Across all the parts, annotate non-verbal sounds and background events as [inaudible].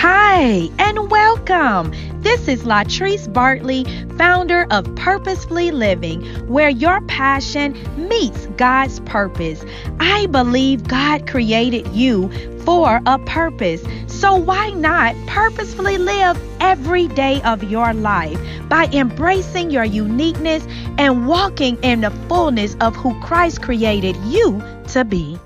Hi, and welcome. This is Latrice Bartley, founder of Purposefully Living, where your passion meets God's purpose. I believe God created you for a purpose. So why not purposefully live every day of your life by embracing your uniqueness and walking in the fullness of who Christ created you to be?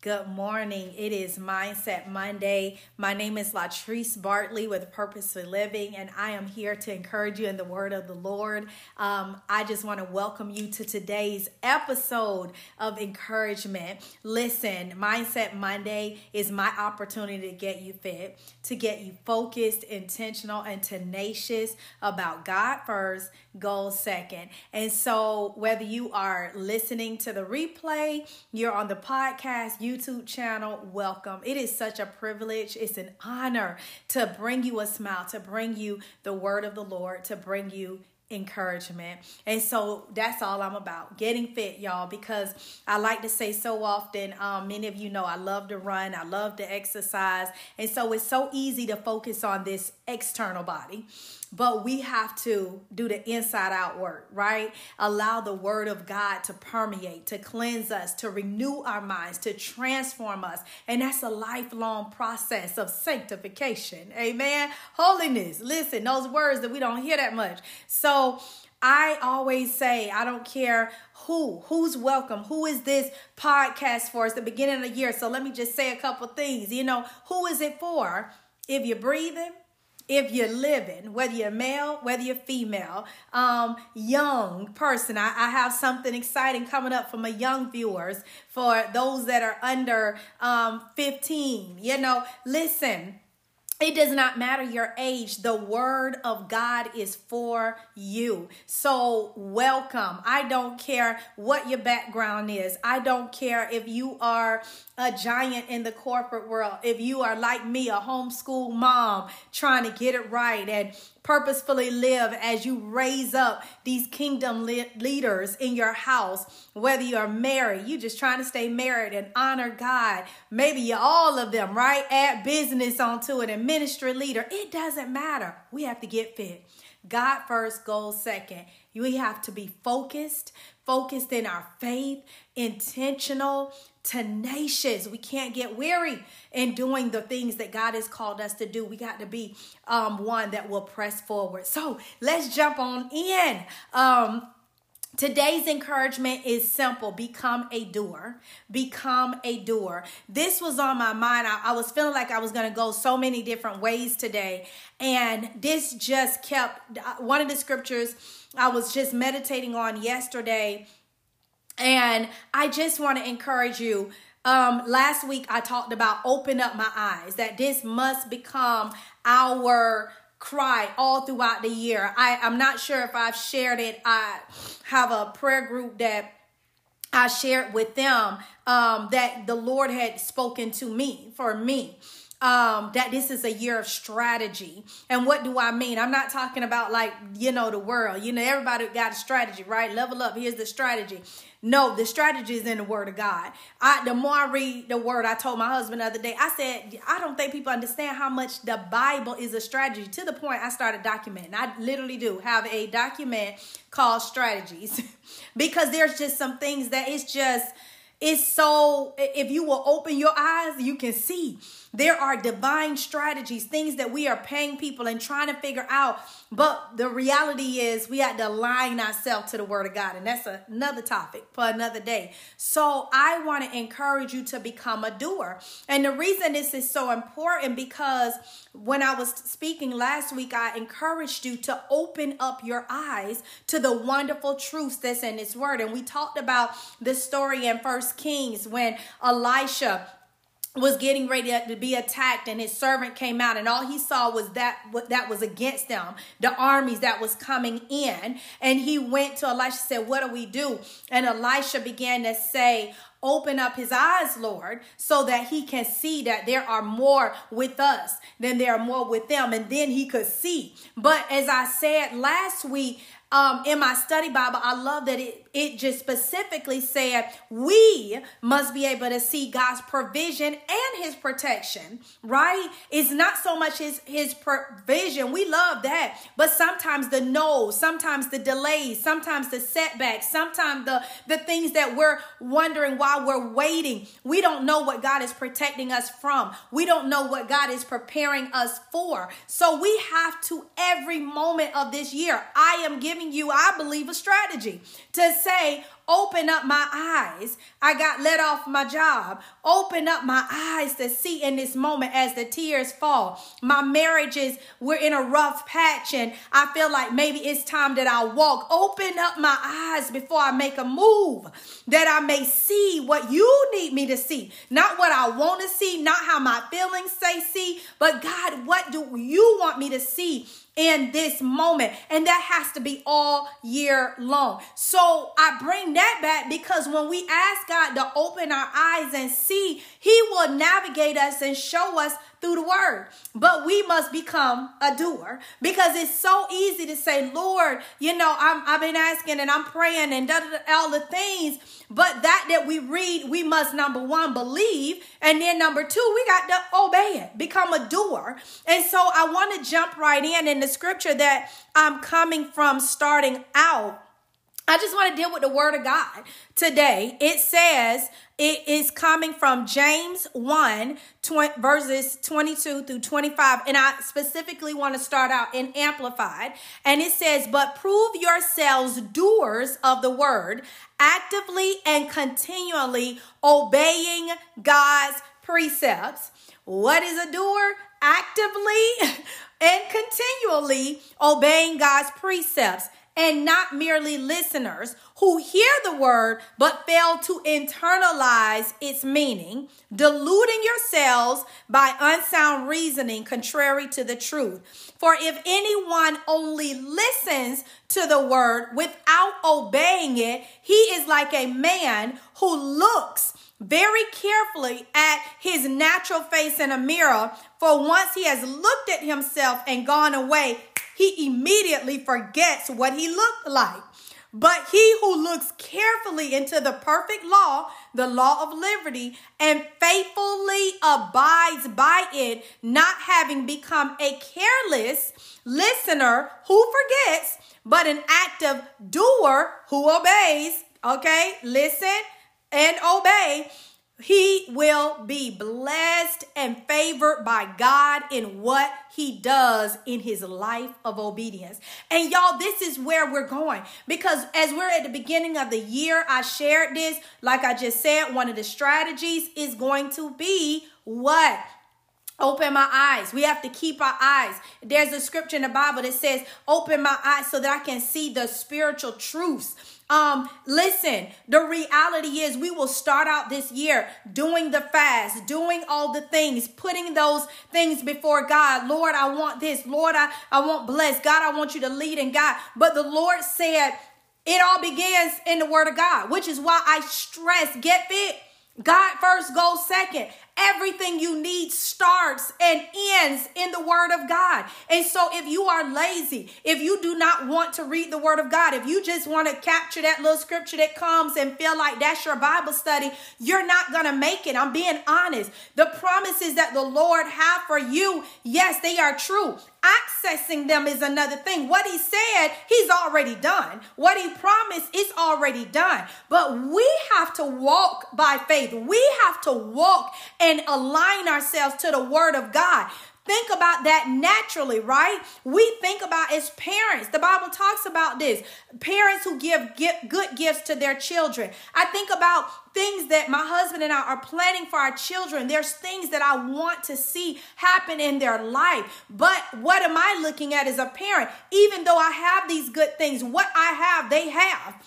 Good morning. It is Mindset Monday. My name is Latrice Bartley with Purposefully Living, and I am here to encourage you in the word of the Lord. Um, I just want to welcome you to today's episode of encouragement. Listen, Mindset Monday is my opportunity to get you fit, to get you focused, intentional, and tenacious about God first, goals second. And so, whether you are listening to the replay, you're on the podcast, YouTube channel, welcome. It is such a privilege. It's an honor to bring you a smile, to bring you the word of the Lord, to bring you encouragement. And so that's all I'm about getting fit, y'all, because I like to say so often, um, many of you know I love to run, I love to exercise. And so it's so easy to focus on this external body but we have to do the inside out work, right? Allow the word of God to permeate, to cleanse us, to renew our minds, to transform us. And that's a lifelong process of sanctification. Amen. Holiness. Listen, those words that we don't hear that much. So, I always say, I don't care who, who's welcome, who is this podcast for? It's the beginning of the year. So let me just say a couple things. You know, who is it for? If you're breathing, if you're living, whether you're male, whether you're female, um, young person. I, I, have something exciting coming up for my young viewers, for those that are under um, 15. You know, listen it does not matter your age. The word of God is for you. So, welcome. I don't care what your background is. I don't care if you are a giant in the corporate world. If you are like me, a homeschool mom trying to get it right and purposefully live as you raise up these kingdom le- leaders in your house, whether you're married, you're just trying to stay married and honor God. Maybe you all of them, right? Add business onto it and ministry leader. It doesn't matter. We have to get fit. God first, goal second. We have to be focused, focused in our faith, intentional, tenacious. We can't get weary in doing the things that God has called us to do. We got to be um, one that will press forward. So let's jump on in. Um, Today's encouragement is simple become a doer. Become a doer. This was on my mind. I, I was feeling like I was going to go so many different ways today. And this just kept uh, one of the scriptures I was just meditating on yesterday and I just want to encourage you. Um, last week I talked about open up my eyes, that this must become our cry all throughout the year. I, I'm not sure if I've shared it. I have a prayer group that I shared with them um, that the Lord had spoken to me for me um, that this is a year of strategy. And what do I mean? I'm not talking about like, you know, the world. You know, everybody got a strategy, right? Level up. Here's the strategy. No, the strategy is in the word of God. I the more I read the word, I told my husband the other day, I said, I don't think people understand how much the Bible is a strategy. To the point I started documenting. I literally do have a document called strategies [laughs] because there's just some things that it's just it's so if you will open your eyes, you can see there are divine strategies, things that we are paying people and trying to figure out. But the reality is, we have to align ourselves to the Word of God. And that's another topic for another day. So I want to encourage you to become a doer. And the reason this is so important because when I was speaking last week, I encouraged you to open up your eyes to the wonderful truths that's in this Word. And we talked about the story in First Kings when Elisha was getting ready to be attacked and his servant came out and all he saw was that what that was against them the armies that was coming in and he went to elisha said what do we do and elisha began to say Open up his eyes, Lord, so that he can see that there are more with us than there are more with them. And then he could see. But as I said last week, um, in my study Bible, I love that it, it just specifically said we must be able to see God's provision and his protection, right? It's not so much his, his provision. We love that. But sometimes the no, sometimes the delays, sometimes the setbacks, sometimes the, the things that we're wondering while we're waiting. We don't know what God is protecting us from. We don't know what God is preparing us for. So we have to every moment of this year, I am giving giving you, I believe, a strategy to say, Open up my eyes. I got let off my job. Open up my eyes to see in this moment as the tears fall. My marriages, we're in a rough patch, and I feel like maybe it's time that I walk. Open up my eyes before I make a move that I may see what you need me to see. Not what I want to see, not how my feelings say see, but God, what do you want me to see? In this moment. And that has to be all year long. So I bring that back because when we ask God to open our eyes and see, He will navigate us and show us through the word. But we must become a doer because it's so easy to say, Lord, you know, I'm, I've been asking and I'm praying and all the things. But that that we read, we must number one believe, and then number two, we got to obey it, become a doer. And so I want to jump right in in the scripture that I'm coming from starting out I just want to deal with the word of God today. It says it is coming from James 1, 20, verses 22 through 25. And I specifically want to start out in Amplified. And it says, But prove yourselves doers of the word, actively and continually obeying God's precepts. What is a doer? Actively and continually obeying God's precepts and not merely listeners who hear the word but fail to internalize its meaning, deluding yourselves by unsound reasoning contrary to the truth. For if anyone only listens to the word without obeying it, he is like a man who looks very carefully at his natural face in a mirror. For once he has looked at himself and gone away, he immediately forgets what he looked like. But he who looks carefully into the perfect law, the law of liberty, and faithfully abides by it, not having become a careless listener who forgets, but an active doer who obeys. Okay, listen and obey he will be blessed and favored by God in what he does in his life of obedience. And y'all, this is where we're going because as we're at the beginning of the year, I shared this. Like I just said, one of the strategies is going to be what? Open my eyes. We have to keep our eyes. There's a scripture in the Bible that says, Open my eyes so that I can see the spiritual truths um, listen, the reality is we will start out this year doing the fast, doing all the things, putting those things before God. Lord, I want this. Lord, I, I want bless. God, I want you to lead and God. But the Lord said, it all begins in the word of God, which is why I stress get fit. God first goes second. Everything you need starts and ends in the Word of God. And so, if you are lazy, if you do not want to read the Word of God, if you just want to capture that little scripture that comes and feel like that's your Bible study, you're not going to make it. I'm being honest. The promises that the Lord have for you, yes, they are true. Accessing them is another thing. What He said, He's already done. What He promised is already done. But we have to walk by faith. We have to walk and and align ourselves to the word of God. Think about that naturally, right? We think about as parents. The Bible talks about this. Parents who give good gifts to their children. I think about things that my husband and I are planning for our children. There's things that I want to see happen in their life. But what am I looking at as a parent? Even though I have these good things, what I have, they have.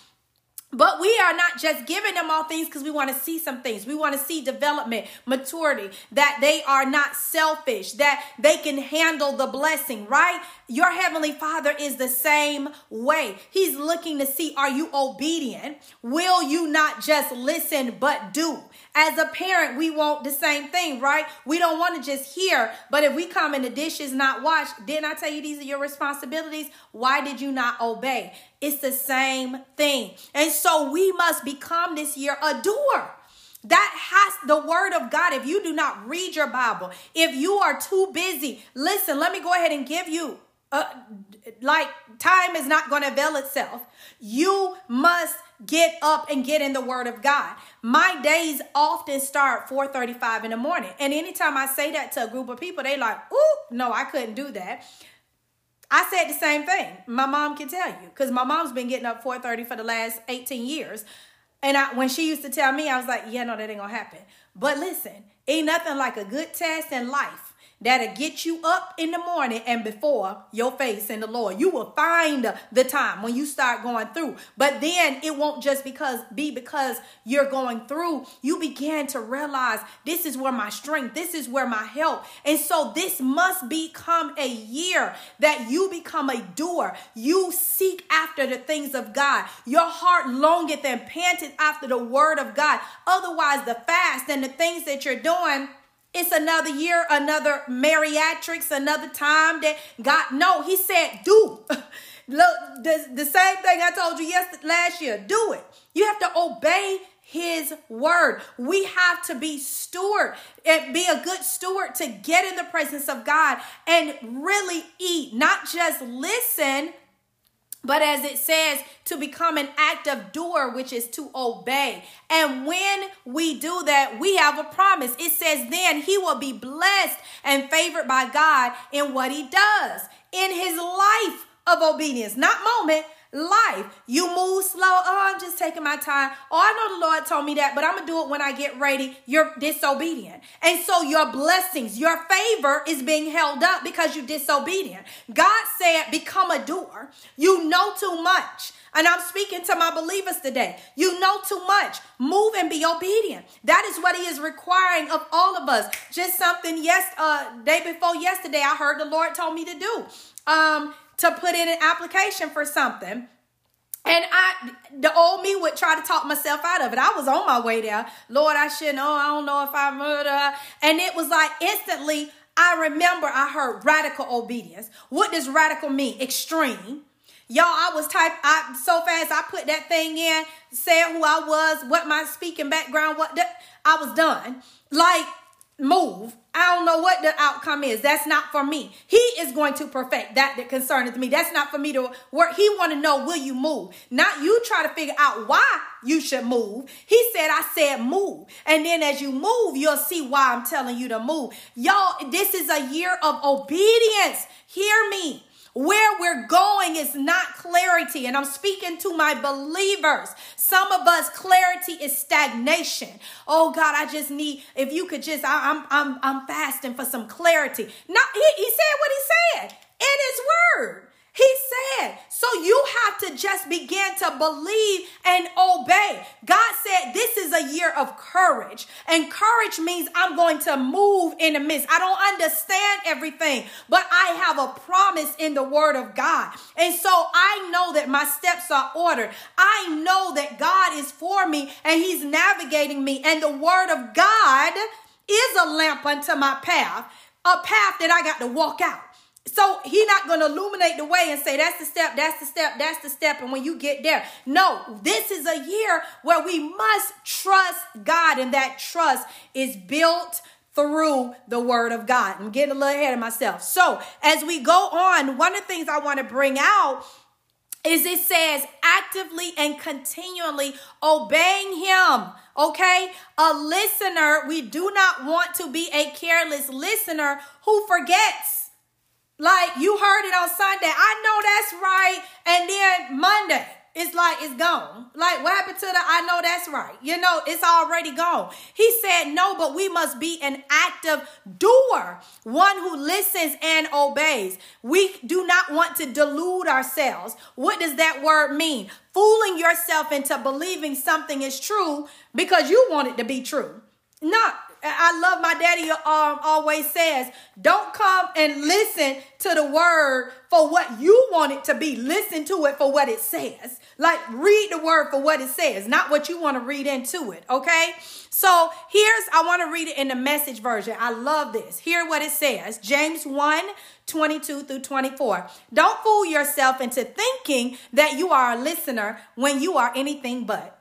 But we are not just giving them all things because we want to see some things. We want to see development, maturity, that they are not selfish, that they can handle the blessing, right? Your heavenly father is the same way. He's looking to see are you obedient? Will you not just listen but do? As a parent, we want the same thing, right? We don't want to just hear, but if we come and the dishes not washed, didn't I tell you these are your responsibilities? Why did you not obey? It's the same thing. And so we must become this year a doer. That has the word of God. If you do not read your Bible, if you are too busy, listen, let me go ahead and give you uh, like time is not going to avail itself. You must get up and get in the word of God. My days often start 4:35 in the morning. And anytime I say that to a group of people, they like, "Ooh, no, I couldn't do that." I said the same thing. My mom can tell you cuz my mom's been getting up 4:30 for the last 18 years. And I, when she used to tell me, I was like, "Yeah, no, that ain't to happen." But listen, ain't nothing like a good test in life that'll get you up in the morning and before your face in the Lord. You will find the time when you start going through. But then it won't just because be because you're going through. You begin to realize this is where my strength, this is where my help. And so this must become a year that you become a doer. You seek after the things of God. Your heart longeth and panteth after the word of God. Otherwise, the fast and the things that you're doing it's another year, another Mariatrix, another time that God. No, He said, do. [laughs] Look, the, the same thing I told you yesterday, last year. Do it. You have to obey his word. We have to be steward and be a good steward to get in the presence of God and really eat, not just listen, but as it says, to become an active doer, which is to obey. And when we do that, we have a promise. It says, then he will be blessed and favored by God in what he does in his life of obedience, not moment, life. You move slow. Oh, I'm just taking my time. Oh, I know the Lord told me that, but I'm to do it when I get ready. You're disobedient. And so your blessings, your favor is being held up because you're disobedient. God said, become a doer. You know too much. And I'm speaking to my believers today. You know too much. Move and be obedient. That is what he is requiring of all of us. Just something yes uh day before yesterday I heard the Lord told me to do. Um to put in an application for something. And I, the old me would try to talk myself out of it. I was on my way there. Lord, I shouldn't. Oh, I don't know if I murder. And it was like instantly, I remember I heard radical obedience. What does radical mean? Extreme. Y'all, I was type I so fast I put that thing in, said who I was, what my speaking background, what I was done. Like move. I don't know what the outcome is. That's not for me. He is going to perfect that that concerneth me. That's not for me to work. He want to know, will you move? Not you try to figure out why you should move. He said, I said move. And then as you move, you'll see why I'm telling you to move. Y'all, this is a year of obedience. Hear me. Where we're going is not clarity. And I'm speaking to my believers. Some of us, clarity is stagnation. Oh God, I just need, if you could just, I, am I'm, I'm fasting for some clarity. Not, he, he said what he said in his word. He said, so you have to just begin to believe and obey. God said, this is a year of courage. And courage means I'm going to move in the midst. I don't understand everything, but I have a promise in the word of God. And so I know that my steps are ordered. I know that God is for me and he's navigating me. And the word of God is a lamp unto my path, a path that I got to walk out. So he not going to illuminate the way and say, that's the step, that's the step, that's the step. And when you get there, no, this is a year where we must trust God. And that trust is built through the word of God. I'm getting a little ahead of myself. So as we go on, one of the things I want to bring out is it says actively and continually obeying him. Okay, a listener, we do not want to be a careless listener who forgets. Like you heard it on Sunday. I know that's right. And then Monday, it's like it's gone. Like what happened to the I know that's right. You know, it's already gone. He said no, but we must be an active doer, one who listens and obeys. We do not want to delude ourselves. What does that word mean? Fooling yourself into believing something is true because you want it to be true. Not I love my daddy um, always says, don't come and listen to the word for what you want it to be. Listen to it for what it says. Like read the word for what it says, not what you want to read into it. Okay. So here's, I want to read it in the message version. I love this. Hear what it says. James 1 22 through 24. Don't fool yourself into thinking that you are a listener when you are anything but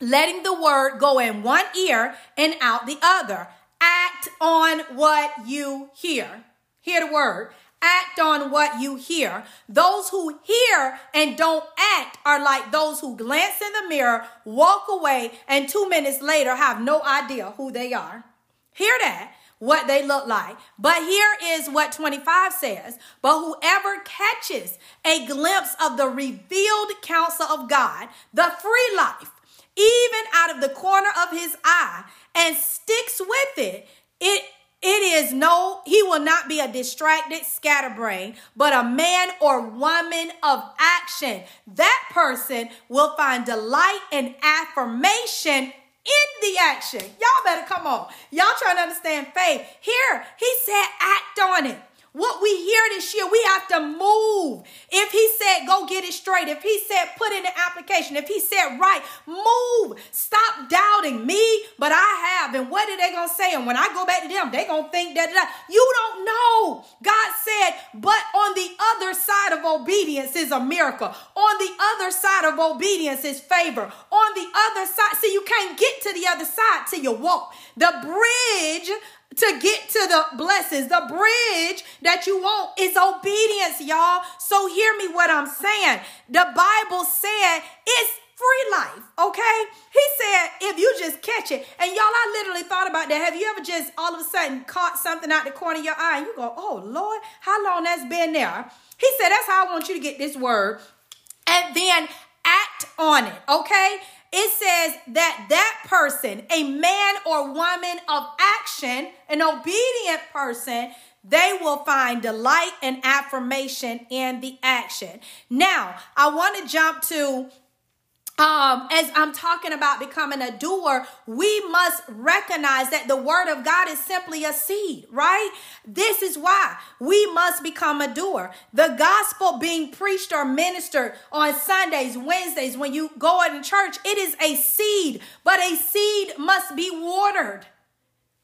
letting the word go in one ear and out the other. Act on what you hear. Hear the word. Act on what you hear. Those who hear and don't act are like those who glance in the mirror, walk away, and two minutes later have no idea who they are. Hear that? What they look like. But here is what 25 says. But whoever catches a glimpse of the revealed counsel of God, the free life, even out of the corner of his eye, and sticks with it, it it is no, he will not be a distracted scatterbrain, but a man or woman of action. That person will find delight and affirmation in the action. Y'all better come on. Y'all trying to understand faith. Here, he said, act on it. What we hear this year, we have to move. If he said go get it straight, if he said put in an application, if he said right, move. Stop doubting me, but I have. And what are they gonna say? And when I go back to them, they gonna think that, that you don't know. God said, but on the other side of obedience is a miracle. On the other side of obedience is favor. On the other side, see, you can't get to the other side till you walk. The bridge to get to the blessings. The bridge that you want is obedience, y'all. So hear me what I'm saying. The Bible said it's free life, okay? He said if you just catch it. And y'all, I literally thought about that. Have you ever just all of a sudden caught something out the corner of your eye and you go, oh Lord, how long that's been there? He said, that's how I want you to get this word. And then act on it, okay? It says that that person, a man or woman of action, an obedient person, they will find delight and affirmation in the action. Now, I want to jump to um, as I'm talking about becoming a doer, we must recognize that the word of God is simply a seed, right? This is why we must become a doer. The gospel being preached or ministered on Sundays, Wednesdays, when you go out in church, it is a seed, but a seed must be watered.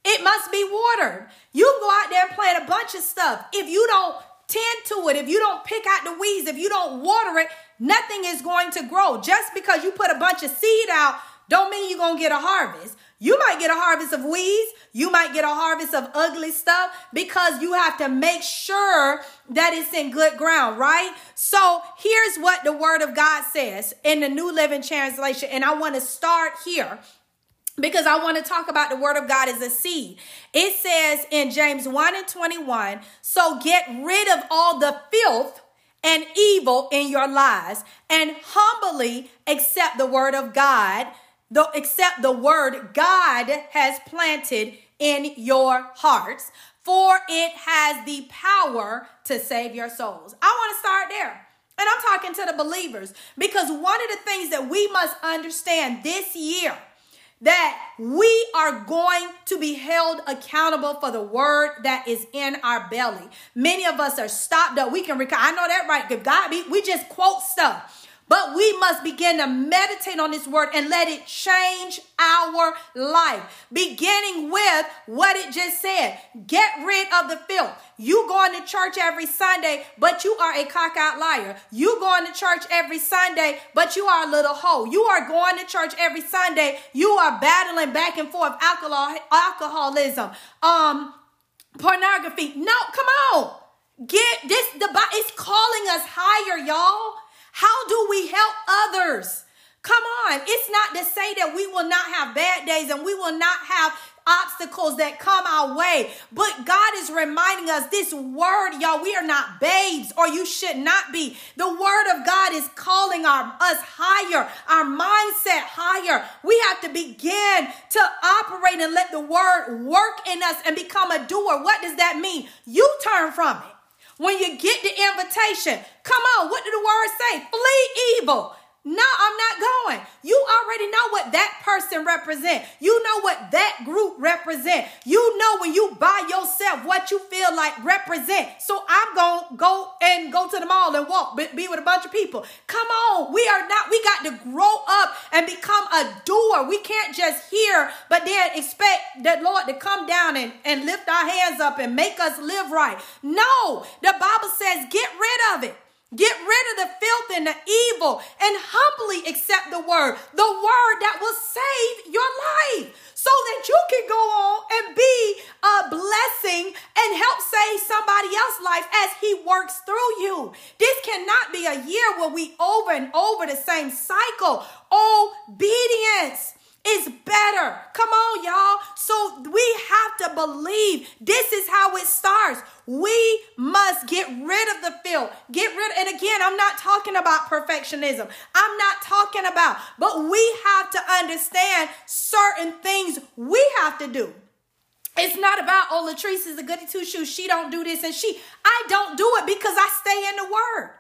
It must be watered. You go out there and plant a bunch of stuff. If you don't tend to it, if you don't pick out the weeds, if you don't water it, nothing is going to grow. Just because you put a bunch of seed out, don't mean you're going to get a harvest. You might get a harvest of weeds. You might get a harvest of ugly stuff because you have to make sure that it's in good ground, right? So here's what the word of God says in the New Living Translation. And I want to start here because I want to talk about the word of God as a seed. It says in James 1 and 21 so get rid of all the filth and evil in your lives and humbly accept the word of God, the, accept the word God has planted in your hearts, for it has the power to save your souls. I want to start there. And I'm talking to the believers because one of the things that we must understand this year that we are going to be held accountable for the word that is in our belly. Many of us are stopped up. We can recall. I know that right. If God be, we just quote stuff. But we must begin to meditate on this word and let it change our life. Beginning with what it just said. Get rid of the filth. You going to church every Sunday, but you are a cock out liar. You going to church every Sunday, but you are a little hoe. You are going to church every Sunday. You are battling back and forth alcohol, alcoholism, um, pornography. No, come on. Get this. The it's calling us higher, y'all. How do we help others? Come on. It's not to say that we will not have bad days and we will not have obstacles that come our way. But God is reminding us this word, y'all, we are not babes or you should not be. The word of God is calling our, us higher, our mindset higher. We have to begin to operate and let the word work in us and become a doer. What does that mean? You turn from it. When you get the invitation, come on, what did the word say? Flee evil. No, I'm not going. You already know what that person represent. You know what that group represent. You know when you by yourself what you feel like represent. So I'm going to go and go to the mall and walk, be with a bunch of people. Come on. We are not, we got to grow up and become a doer. We can't just hear, but then expect that Lord to come down and, and lift our hands up and make us live right. No, the Bible says get rid of it. Get rid of the filth and the evil and humbly accept the word, the word that will save your life so that you can go on and be a blessing and help save somebody else's life as he works through you. This cannot be a year where we over and over the same cycle. Obedience is better. Come on, y'all. So we have to believe this is how it starts. We must get rid of the filth. Get rid, and again, I'm not talking about perfectionism. I'm not talking about, but we have to understand certain things we have to do. It's not about, oh, Latrice is a goody two shoes. She don't do this and she. I don't do it because I stay in the word.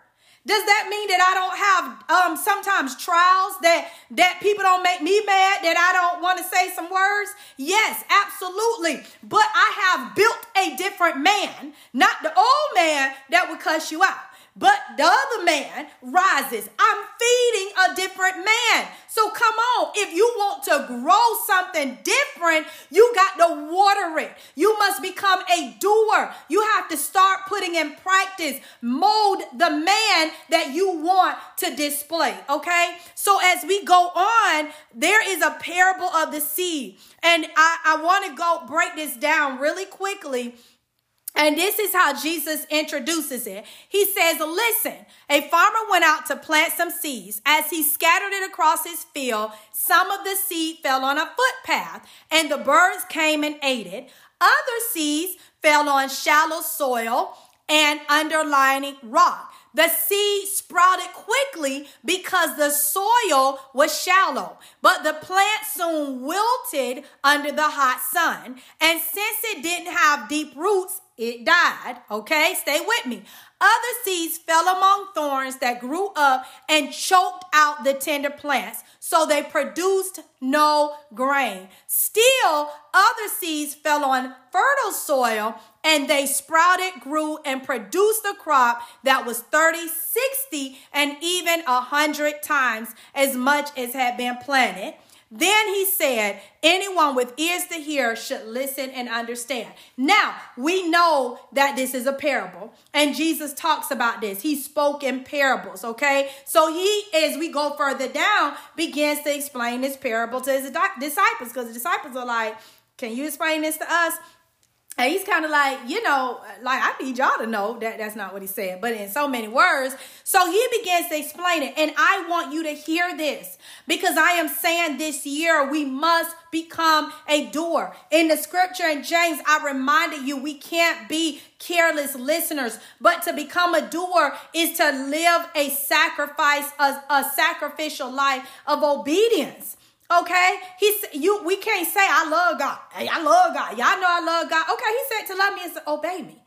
Does that mean that I don't have um sometimes trials that that people don't make me mad that I don't want to say some words? Yes, absolutely. But I have built a different man, not the old man that would cuss you out. But the other man rises. I'm feeding a different man. So come on, if you want to grow something different, you got to water it. You must become a doer. You have to start putting in practice, mold the man that you want to display. Okay. So as we go on, there is a parable of the seed. And I, I want to go break this down really quickly and this is how Jesus introduces it. He says, Listen, a farmer went out to plant some seeds. As he scattered it across his field, some of the seed fell on a footpath, and the birds came and ate it. Other seeds fell on shallow soil and underlying rock. The seed sprouted quickly because the soil was shallow, but the plant soon wilted under the hot sun. And since it didn't have deep roots, it died. Okay, stay with me. Other seeds fell among thorns that grew up and choked out the tender plants, so they produced no grain. Still, other seeds fell on fertile soil and they sprouted, grew, and produced a crop that was 30, 60, and even a 100 times as much as had been planted. Then he said, Anyone with ears to hear should listen and understand. Now, we know that this is a parable, and Jesus talks about this. He spoke in parables, okay? So he, as we go further down, begins to explain this parable to his disciples because the disciples are like, Can you explain this to us? And he's kind of like, you know, like I need y'all to know that that's not what he said, but in so many words. So he begins to explain it. And I want you to hear this because I am saying this year we must become a doer. In the scripture in James, I reminded you we can't be careless listeners, but to become a doer is to live a sacrifice, a, a sacrificial life of obedience. Okay, he said, you. We can't say I love God. Hey, I love God. Y'all know I love God. Okay, he said to love me is to obey me.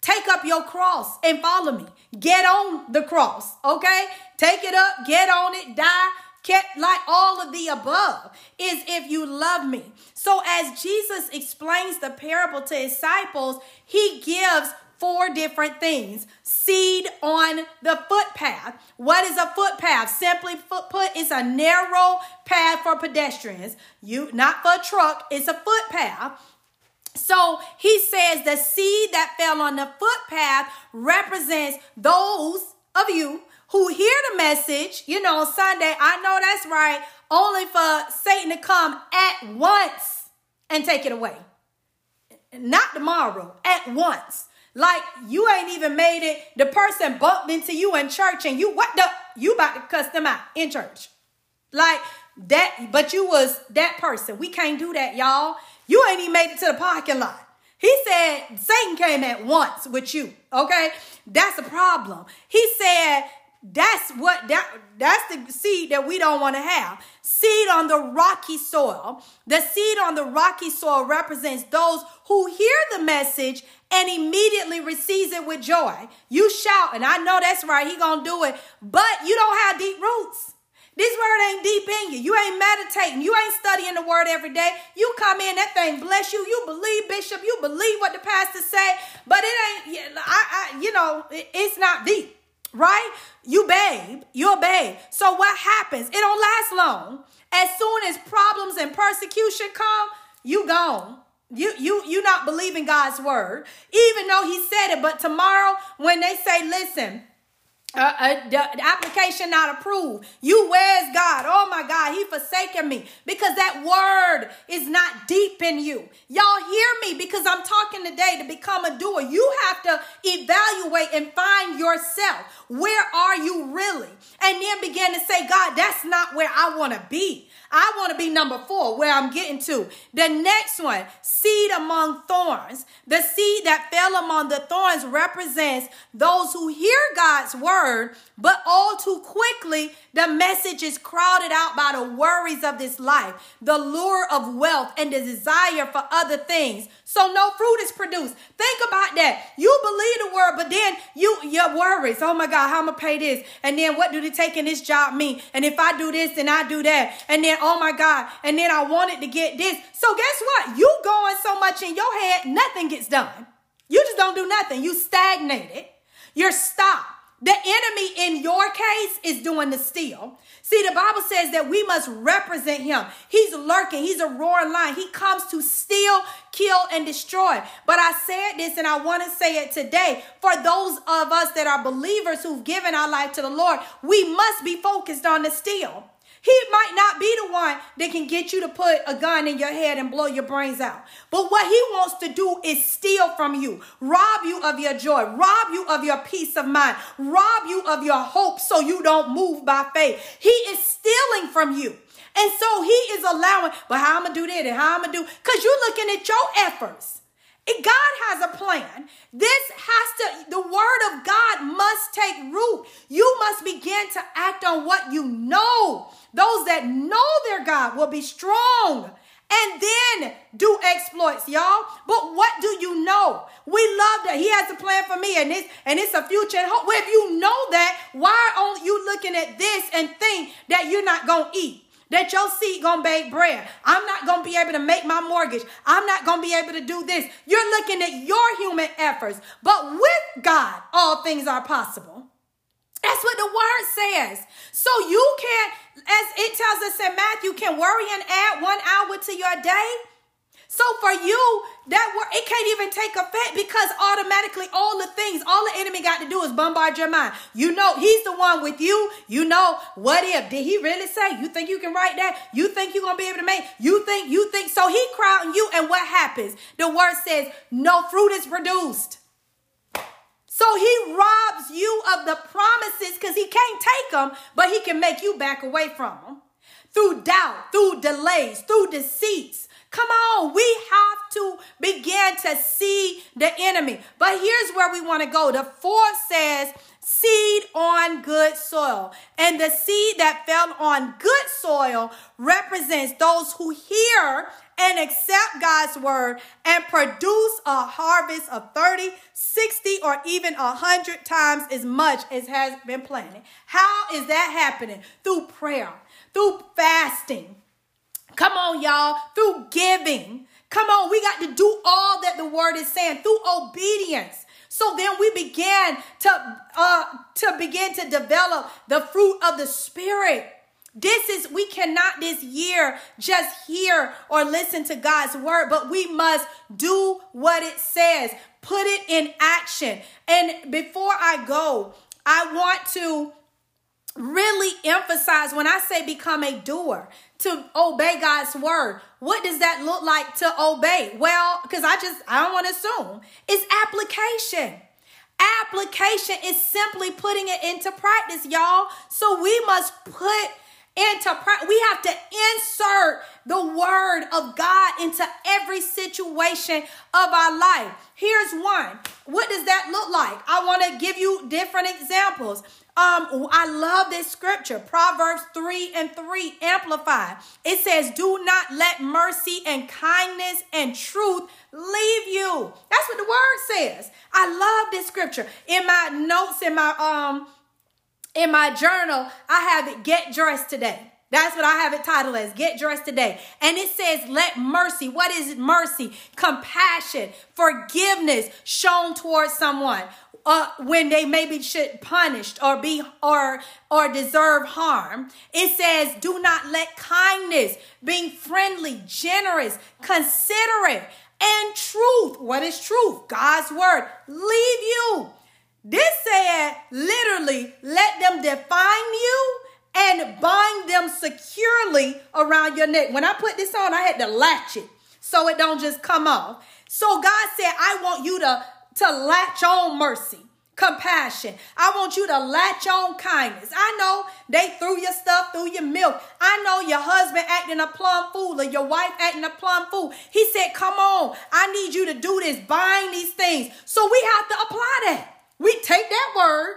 Take up your cross and follow me. Get on the cross. Okay, take it up. Get on it. Die. Kept like all of the above is if you love me. So as Jesus explains the parable to his disciples, he gives four different things. Seed on the footpath. What is a footpath? Simply put, it's a narrow path for pedestrians. You not for a truck, it's a footpath. So he says the seed that fell on the footpath represents those of you who hear the message, you know, Sunday. I know that's right, only for Satan to come at once and take it away. Not tomorrow, at once. Like you ain't even made it. The person bumped into you in church and you what the you about to cuss them out in church. Like that, but you was that person. We can't do that, y'all. You ain't even made it to the parking lot. He said Satan came at once with you. Okay, that's a problem. He said that's what that that's the seed that we don't want to have. Seed on the rocky soil. The seed on the rocky soil represents those who hear the message and immediately receives it with joy. You shout, and I know that's right, he gonna do it, but you don't have deep roots. This word ain't deep in you. You ain't meditating. You ain't studying the word every day. You come in, that thing bless you. You believe, Bishop. You believe what the pastor say, but it ain't. I, I you know, it, it's not deep, right? You babe. You're babe. So what happens? It don't last long. As soon as problems and persecution come, you gone. You you you not believing God's word, even though He said it. But tomorrow, when they say, "Listen," Uh, uh, the, application not approved. You, where's God? Oh my God, He forsaken me because that word is not deep in you. Y'all hear me because I'm talking today to become a doer. You have to evaluate and find yourself. Where are you really? And then begin to say, God, that's not where I want to be. I want to be number four, where I'm getting to. The next one, seed among thorns. The seed that fell among the thorns represents those who hear God's word, but all too quickly, the message is crowded out by the worries of this life, the lure of wealth, and the desire for other things. So no fruit is produced. Think about that. You believe the word, but then you your worries. Oh my God, how am I pay this? And then what do they taking this job mean? And if I do this, then I do that. And then oh my God, and then I wanted to get this. So guess what? You going so much in your head, nothing gets done. You just don't do nothing. You stagnated. You're stopped. The enemy in your case is doing the steal. See, the Bible says that we must represent him. He's lurking, he's a roaring lion. He comes to steal, kill, and destroy. But I said this and I want to say it today. For those of us that are believers who've given our life to the Lord, we must be focused on the steal. He might not be the one that can get you to put a gun in your head and blow your brains out. But what he wants to do is steal from you, rob you of your joy, rob you of your peace of mind, rob you of your hope so you don't move by faith. He is stealing from you. And so he is allowing, but how I'm gonna do that and how I'm gonna do, because you're looking at your efforts. God has a plan. This has to, the word of God must take root. You must begin to act on what you know. Those that know their God will be strong and then do exploits, y'all. But what do you know? We love that He has a plan for me, and it's and it's a future hope. Well, if you know that, why aren't you looking at this and think that you're not gonna eat? That your seed gonna bake bread. I'm not gonna be able to make my mortgage. I'm not gonna be able to do this. You're looking at your human efforts, but with God, all things are possible. That's what the word says. So you can't, as it tells us in Matthew, can worry and add one hour to your day. So for you, that word it can't even take effect because automatically all the things, all the enemy got to do is bombard your mind. You know, he's the one with you. You know, what if? Did he really say? You think you can write that? You think you're gonna be able to make? You think, you think so he crowding you, and what happens? The word says, no fruit is produced. So he robs you of the promises because he can't take them, but he can make you back away from them. Through doubt, through delays, through deceits, Come on, we have to begin to see the enemy. But here's where we want to go. The four says, seed on good soil. And the seed that fell on good soil represents those who hear and accept God's word and produce a harvest of 30, 60, or even 100 times as much as has been planted. How is that happening? Through prayer, through fasting Come on, y'all, through giving. Come on, we got to do all that the word is saying through obedience. So then we began to uh to begin to develop the fruit of the spirit. This is we cannot this year just hear or listen to God's word, but we must do what it says. Put it in action. And before I go, I want to really emphasize when I say become a doer to obey God's word. What does that look like to obey? Well, because I just, I don't want to assume. It's application. Application is simply putting it into practice, y'all. So we must put into prayer. We have to insert the word of God into every situation of our life. Here's one. What does that look like? I want to give you different examples. Um, I love this scripture, Proverbs 3 and 3 amplified. It says, Do not let mercy and kindness and truth leave you. That's what the word says. I love this scripture. In my notes, in my um, in my journal, I have it get dressed today. That's what I have it titled as Get Dressed Today. And it says, Let mercy, what is mercy? Compassion, forgiveness shown towards someone. Uh, when they maybe should punished or be or or deserve harm it says do not let kindness being friendly generous considerate and truth what is truth god's word leave you this said literally let them define you and bind them securely around your neck. When I put this on, I had to latch it so it don't just come off. So God said, I want you to, to latch on mercy, compassion. I want you to latch on kindness. I know they threw your stuff through your milk. I know your husband acting a plum fool or your wife acting a plum fool. He said, Come on, I need you to do this, bind these things. So we have to apply that. We take that word.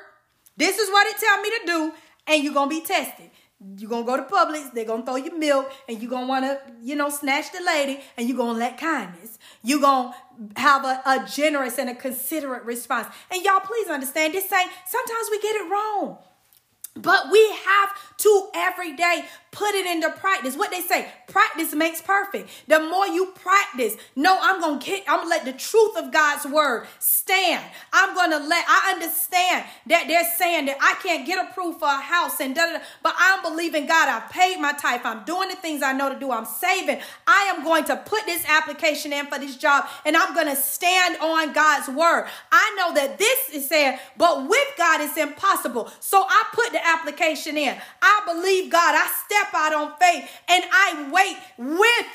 This is what it tell me to do and you're gonna be tested. You're gonna go to Publix, they're gonna throw you milk, and you're gonna wanna, you know, snatch the lady, and you're gonna let kindness. You're gonna have a, a generous and a considerate response. And y'all, please understand this saying sometimes we get it wrong. But we have to every day put it into practice. What they say, practice makes perfect. The more you practice, no, I'm gonna get, I'm gonna let the truth of God's word stand. I'm gonna let I understand that they're saying that I can't get approved for a house and da da, but I'm believing God. I've paid my tithe. I'm doing the things I know to do. I'm saving. I am going to put this application in for this job and I'm gonna stand on God's word. I know that this is saying, but with God it's impossible. So I put the application in. I believe God. I step out on faith and I wait with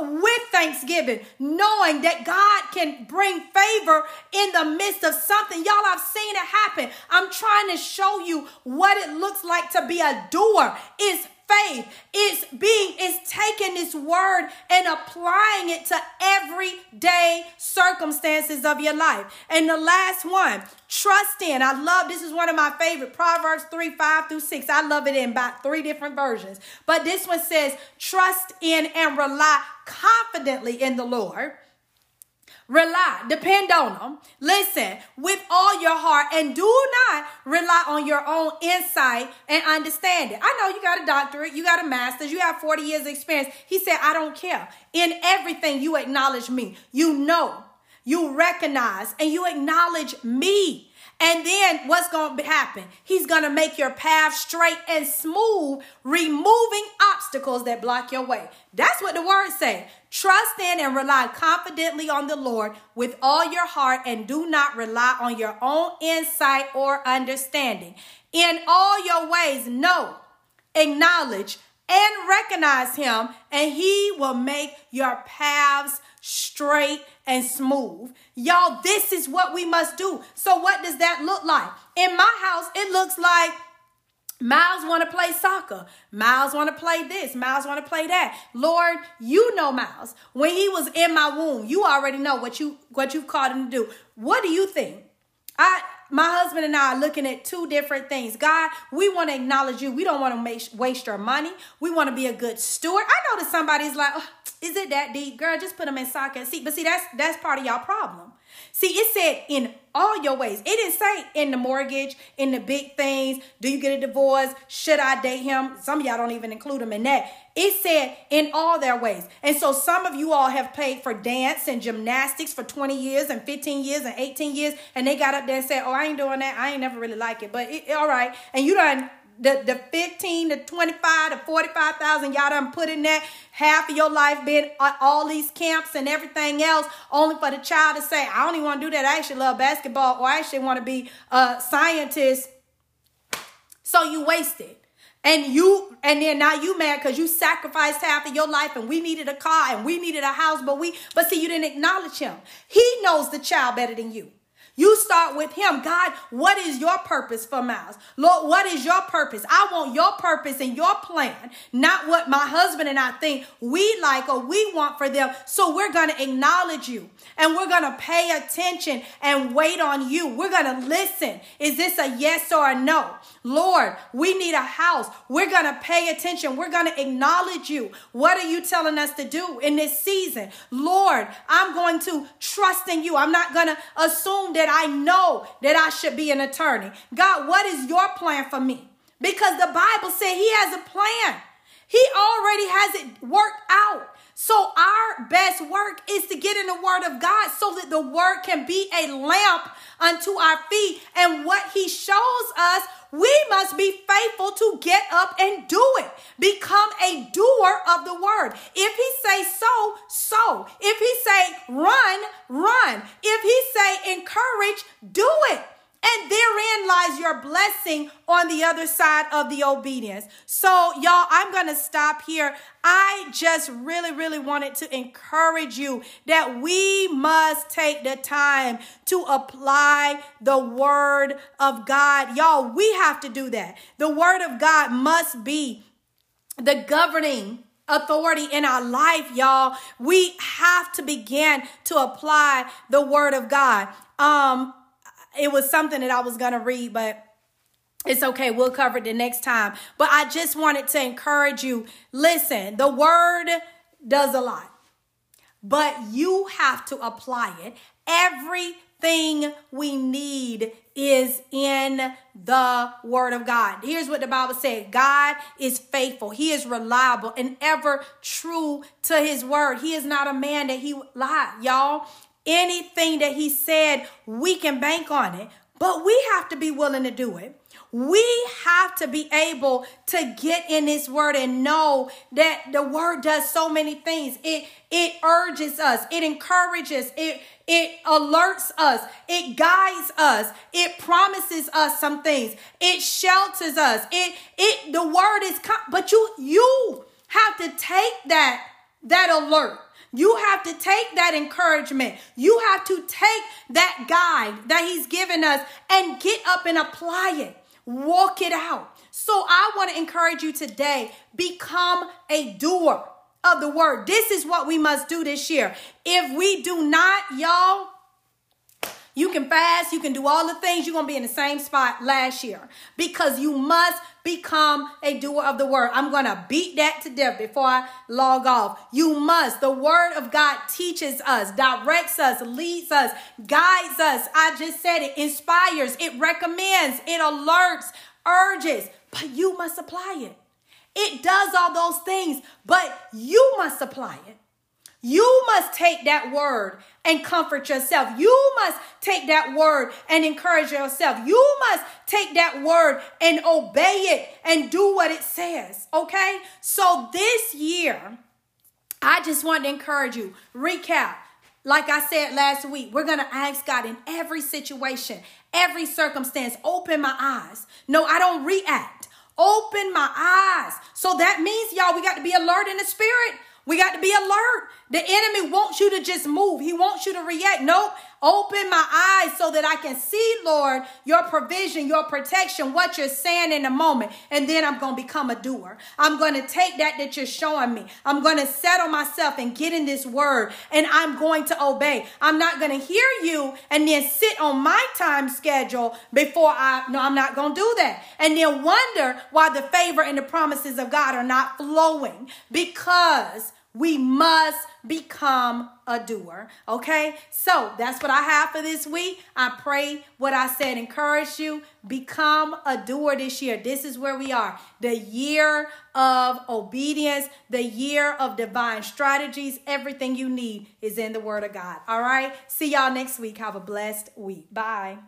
with thanksgiving, knowing that God can bring favor in the midst of something. Y'all, I've seen it happen. I'm trying to show you what it looks like to be a doer. Is faith is being is taking this word and applying it to everyday circumstances of your life. And the last one, trust in. I love this is one of my favorite Proverbs 3 5 through 6. I love it in about three different versions. But this one says, trust in and rely confidently in the Lord Rely, depend on them. Listen with all your heart and do not rely on your own insight and understanding. I know you got a doctorate, you got a master's, you have 40 years experience. He said, I don't care. In everything, you acknowledge me. You know, you recognize, and you acknowledge me. And then what's going to happen? He's going to make your path straight and smooth, removing obstacles that block your way. That's what the word say. Trust in and rely confidently on the Lord with all your heart and do not rely on your own insight or understanding. In all your ways, know, acknowledge, and recognize him, and he will make your paths straight and smooth. Y'all, this is what we must do. So, what does that look like? In my house, it looks like Miles want to play soccer. Miles want to play this. Miles want to play that. Lord, you know Miles. When he was in my womb, you already know what you what you've called him to do. What do you think? I my husband and I are looking at two different things. God, we want to acknowledge you. We don't want to make, waste your money. We want to be a good steward. I know that somebody's like, oh, is it that deep? Girl, just put them in soccer and see. But see, that's that's part of y'all problem. See, it said in all your ways. It didn't say in the mortgage, in the big things. Do you get a divorce? Should I date him? Some of y'all don't even include him in that. It said in all their ways. And so some of you all have paid for dance and gymnastics for 20 years and 15 years and 18 years. And they got up there and said, Oh, I ain't doing that. I ain't never really like it. But it, all right. And you done the, the 15 to 25 to 45,000 y'all done put in that half of your life been all these camps and everything else only for the child to say, I don't even want to do that. I actually love basketball or I actually want to be a scientist. So you wasted. And you, and then now you mad because you sacrificed half of your life and we needed a car and we needed a house, but we, but see, you didn't acknowledge him. He knows the child better than you. You start with Him. God, what is your purpose for Miles? Lord, what is your purpose? I want your purpose and your plan, not what my husband and I think we like or we want for them. So we're going to acknowledge you and we're going to pay attention and wait on you. We're going to listen. Is this a yes or a no? Lord, we need a house. We're going to pay attention. We're going to acknowledge you. What are you telling us to do in this season? Lord, I'm going to trust in you. I'm not going to assume that I know that I should be an attorney. God, what is your plan for me? Because the Bible said he has a plan. He already has it worked out. So our best work is to get in the word of God so that the word can be a lamp unto our feet. And what he shows us, we must be faithful to get up and do it. Become a doer of the word. If he say so, so. If he say run, run. If he say encourage, do it. And therein lies your blessing on the other side of the obedience. So, y'all, I'm going to stop here. I just really, really wanted to encourage you that we must take the time to apply the word of God. Y'all, we have to do that. The word of God must be the governing authority in our life, y'all. We have to begin to apply the word of God. Um, it was something that I was going to read, but it's okay. We'll cover it the next time. But I just wanted to encourage you. Listen, the word does a lot, but you have to apply it. Everything we need is in the word of God. Here's what the Bible said God is faithful, He is reliable and ever true to His word. He is not a man that He lie, y'all. Anything that he said, we can bank on it, but we have to be willing to do it. We have to be able to get in this word and know that the word does so many things. It it urges us, it encourages, it it alerts us, it guides us, it promises us some things, it shelters us. It it the word is but you you have to take that that alert you have to take that encouragement. You have to take that guide that He's given us and get up and apply it. Walk it out. So I want to encourage you today become a doer of the word. This is what we must do this year. If we do not, y'all, you can fast, you can do all the things, you're going to be in the same spot last year because you must become a doer of the word. I'm going to beat that to death before I log off. You must. The word of God teaches us, directs us, leads us, guides us. I just said it inspires, it recommends, it alerts, urges, but you must apply it. It does all those things, but you must apply it. You must take that word and comfort yourself. You must take that word and encourage yourself. You must take that word and obey it and do what it says. Okay? So this year, I just want to encourage you. Recap. Like I said last week, we're going to ask God in every situation, every circumstance, open my eyes. No, I don't react. Open my eyes. So that means, y'all, we got to be alert in the spirit. We got to be alert. The enemy wants you to just move. He wants you to react. Nope. Open my eyes so that I can see, Lord, your provision, your protection, what you're saying in the moment. And then I'm going to become a doer. I'm going to take that that you're showing me. I'm going to settle myself and get in this word and I'm going to obey. I'm not going to hear you and then sit on my time schedule before I, no, I'm not going to do that. And then wonder why the favor and the promises of God are not flowing because we must become a doer. Okay? So that's what I have for this week. I pray what I said encourage you. Become a doer this year. This is where we are. The year of obedience, the year of divine strategies. Everything you need is in the Word of God. All right? See y'all next week. Have a blessed week. Bye.